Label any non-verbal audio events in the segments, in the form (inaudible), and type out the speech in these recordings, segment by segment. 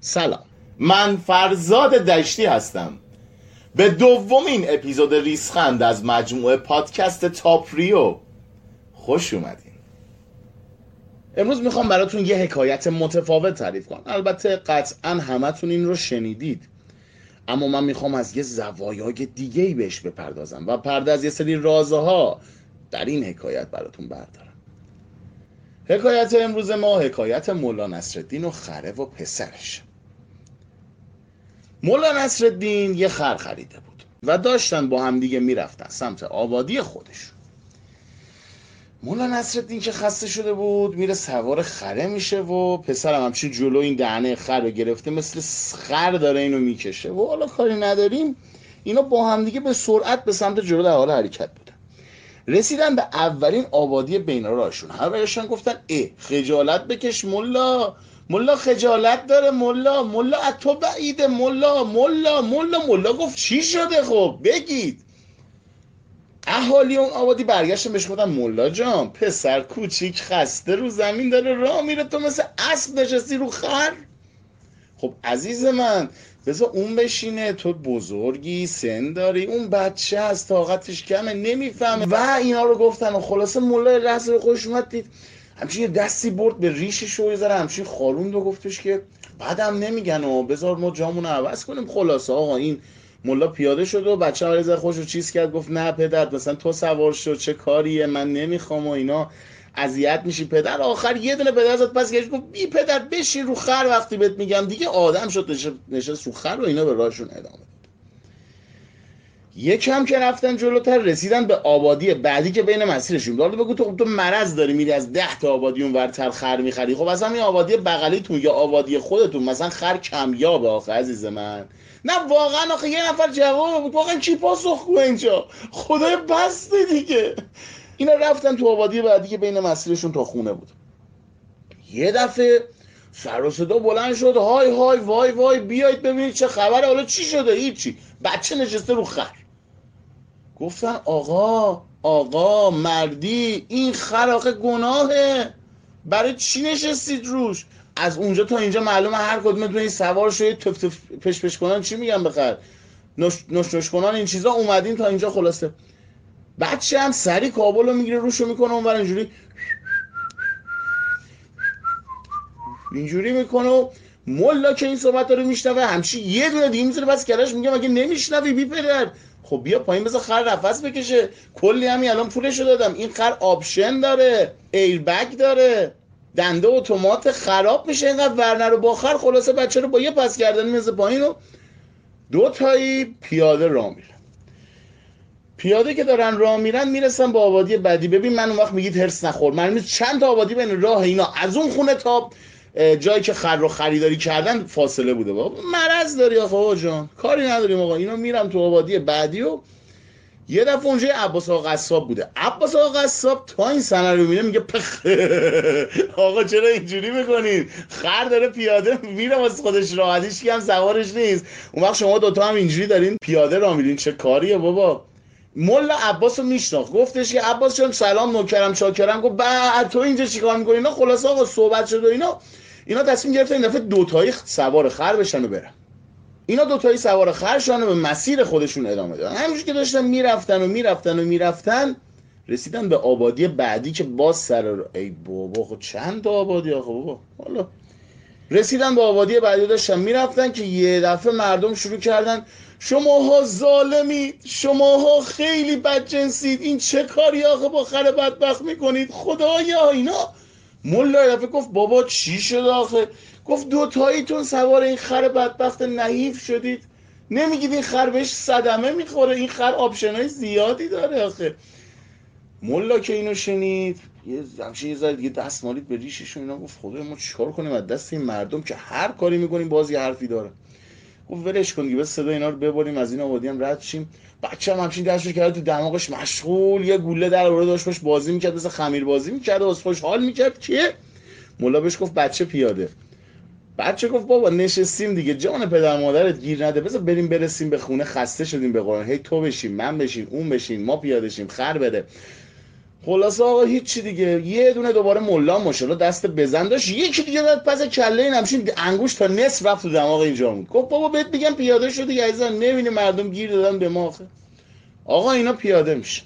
سلام. من فرزاد دشتی هستم. به دومین اپیزود ریسخند از مجموعه پادکست تاپریو خوش اومدین. امروز می‌خوام براتون یه حکایت متفاوت تعریف کنم. البته قطعا همتون این رو شنیدید. اما من می‌خوام از یه زوایای دیگه ای بهش بپردازم و پرده از یه سری رازها در این حکایت براتون بردارم. حکایت امروز ما حکایت مولا نصرالدین و خره و پسرش. مولا نصرالدین یه خر خریده بود و داشتن با همدیگه می‌رفتن سمت آبادی خودش. مولا نصرالدین که خسته شده بود میره سوار خره میشه و پسرم همچین جلو این دهنه خر رو گرفته مثل خر داره اینو می‌کشه. و حالا کاری نداریم اینا با همدیگه به سرعت به سمت جلو در حال حرکت بودن. رسیدن به اولین آبادی بین راهشون همه گفتن ای خجالت بکش ملا ملا خجالت داره ملا ملا از تو بعیده ملا ملا ملا. ملا گفت چی شده خب؟ بگید. اهالی اون آبادی برگشتن بهش گفتن ملا جان پسر کوچیک خسته رو زمین داره راه میره تو مثل اسب نشستی رو خر. خب عزیز من بذار اون بشینه. تو بزرگی سن داری اون بچه از طاقتش کمه نمی‌فهمه. و اینا رو گفتن و خلاصه ملا لحظه به خودش اومد دید همچین یه دستی برد به ریشش و یه همچین خاروند و گفتش که بعدم نمیگن و بذار ما جامون عوض کنیم. خلاصه آقا این ملا پیاده شد و بچه ها خوش رو چیز کرد گفت نه پدر مثلا تو سوار شد چه کاریه من نمی‌خوام و اینا اذیت میشی پدر. آخر یه دونه پدر زد پس گفت بی پدر بشین رو خر وقتی بهت میگم دیگه آدم شد نشست رو خر و اینا به راهشون ادامه یکم که رفتن جلوتر رسیدن به آبادی بعدی که بین مسیرشون. داره بگو تو تو مرض داری میری از ده تا آبادی اون ورتر خر می‌خری. خب اصلا این آبادی بغلیتون یا آبادی خودتون مثلا خر کمیابه آخه عزیز من. نه واقعا آخه یه نفر جواب بود. واقعا کی پاسخ اینجا؟ خدای بسته دیگه. اینا رفتن تو آبادی بعدی که بین مسیرشون تا خونه بود. یه دفعه سر و صدا بلند شد. های های وای وای بیاید ببینید چه خبره. حالا چی شده؟ هیچی. بچه نشسته رو خر. گفتن آقا آقا مردی این خر آخه گناهه. برای چی نشستید روش؟ از اونجا تا اینجا معلومه هر کدومتون این سوار شده تف تف پش پش کنن چی میگن بخر؟ نچ نچ, نچ کنن این چیزا. اومدین تا اینجا خلاصه. بچه هم سری کابل رو می‌گیره روشو می‌کنه اونور اینجوری. اینجوری می‌کنه و ملا که این صحبت رو میشنوه همچی یه دونه دیگه می‌زنه بس کلاش میگه مگه نمیشنوی بی پدر خب بیا پایین بذار خر نفس بکشه. کلی همین الان پولشو دادم. این خر option داره airbag داره. دنده اتومات خراب میشه. اینقدر ورنه رو با خر خلاصه بچه رو با یه پس کردن میزه پایین و دو تایی پیاده راه میرن. پیاده که دارن راه میرن می‌رسن با آبادی بعدی ببین من اون وقت میگید هرس نخور. من چند تا آبادی بین راه اینا. از اون خونه تا جایی که خر رو خریداری کردن فاصله بوده. با مرض داری آقا جان. کاری نداریم آقا. اینا میرم تو آبادی بعدی و یه دفعه اونجا عباس آقا قصاب بوده. عباس آقا قصاب تا این سنه رو میره میگه پخ. (laughs) آقا چرا اینجوری می‌کنید خر داره پیاده میره واسه خودش راحتیش که هم سوارش نیست. اون وقت شما دوتا هم اینجوری دارین پیاده را میرین چه کاریه بابا. ملا عباس رو میشناخت. گفتش که عباس جان سلام نوکرم شاکرم. گفت بعد تو اینجا چیکار می‌کنی؟ اینا خلاص آقا صحبت شد و اینا. اینا تصمیم گرفتن این دفعه دوتایی سوار خر بشن و برن. اینا دوتایی سوار خر شدن و به مسیر خودشون ادامه دادن. همینجور که داشتن می‌رفتن و می‌رفتن و می‌رفتن رسیدن به آبادی بعدی که باز سر ای بابا خب چند تا آبادی آخه بابا؟ حالا رسیدن به آبادی بعدی داشتن می‌رفتن که یه دفعه مردم شروع کردن شماها ظالمید شماها خیلی بدجنسید این چه کاری آخه با خر بدبخت می‌کنید؟ خدایا اینا ملا دفعه گفت بابا چی شد آخه؟ گفت دو تاییتون سوار این خر بدبخت نحیف شدید. نمیگید این خر بهش صدمه می‌خوره؟ این خر آپشنای زیادی داره آخه. ملا که اینو شنید یه همچین یه ذره دیگه دست مالید به ریششون اینا گفت خدای ما چیکار کنیم؟ از دست این مردم که هر کاری می‌کنیم باز یه حرفی داره. گفت ولش کن دیگه صدا اینا رو ببریم از این آبادی هم رد شیم. بچه هم همچین دستش کرد تو دماغش مشغول یه گوله در برای داشت باش بازی می‌کرد مثل خمیر بازی می‌کرد خوش حال می‌کرد. که مولا بهش گفت بچه پیاده. بچه گفت بابا نشستیم دیگه. جان پدر مادرت گیر نده. بذار بریم برسیم به خونه. خسته شدیم به قرآن. هی تو بشین من بشین اون بشین ما پیاده شیم. خر بده. خلاصه آقا هیچی دیگه. یه دونه دوباره ملا ماشاءالله دست بزن داشت. یکی دیگه داد پس کله این همشین انگوش تا نصف رفت تو دماغ اینجا بود گفت بابا بهت میگم پیاده شدی عزیزم. نمی‌بینی مردم گیر دادن به ما آقا اینا پیاده میشن.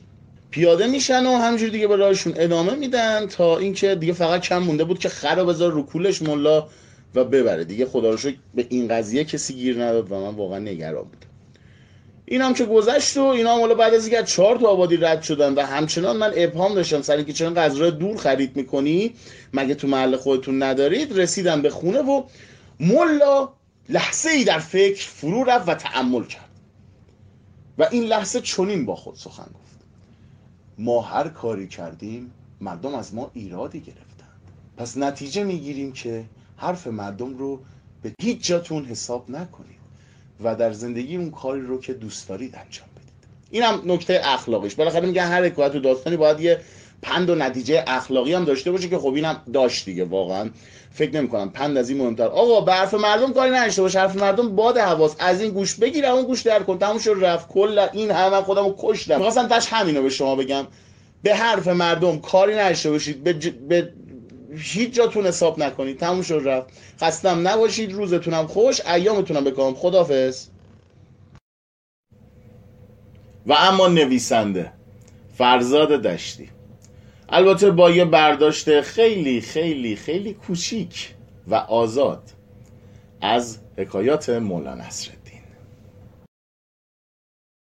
پیاده میشن و همجور دیگه به راهشون ادامه میدن تا اینکه دیگه فقط کم مونده بود که خرا بذار رو کولش ملا و ببره. دیگه خدا رو به این قضیه کسی گیر نداد و من واقعا نگران بودم. این هم که گذشت و اینا هم بعد از اینکه چهار تا آبادی رد شدن و همچنان من ابهام داشتم. سر اینکه چرا قضا دور خرید می‌کنی مگه تو محل خودتون ندارید؟ رسیدم به خونه و ملا لحظه ای در فکر فرو رفت و تعمل کرد. و این لحظه چنین با خود سخن گفت. ما هر کاری کردیم مردم از ما ایرادی گرفتند. پس نتیجه می‌گیریم که حرف مردم رو به هیچ جاتون حساب نکنید. و در زندگی اون کاری رو که دوست دارید انجام بدید. این هم نکته اخلاقیش. بالاخره میگن هر حکایت و داستانی باید یه پند و نتیجه اخلاقی هم داشته باشه که خب اینم داشت دیگه واقعا. فکر نمی کنم پند از این مهمتر. آقا به حرف مردم کاری نداشته باشه. حرف مردم باد حواس. از این گوش بگیر اون گوش در کن. تموم شد رفت. کل این همه خودمو کشتم. می‌خواستم تاش همینو به شما بگم. به حرف مردم کاری نداشته باشید. به, ج... به هیچ جاتون حساب نکنید. تموم شد رفت. خستم نباشید روزتونم خوش ایامتونم بکنم خدافظ و اما نویسنده فرزاد دشتی. البته با یه برداشت خیلی خیلی خیلی کوچیک و آزاد از حکایات مولانا نصرالدین.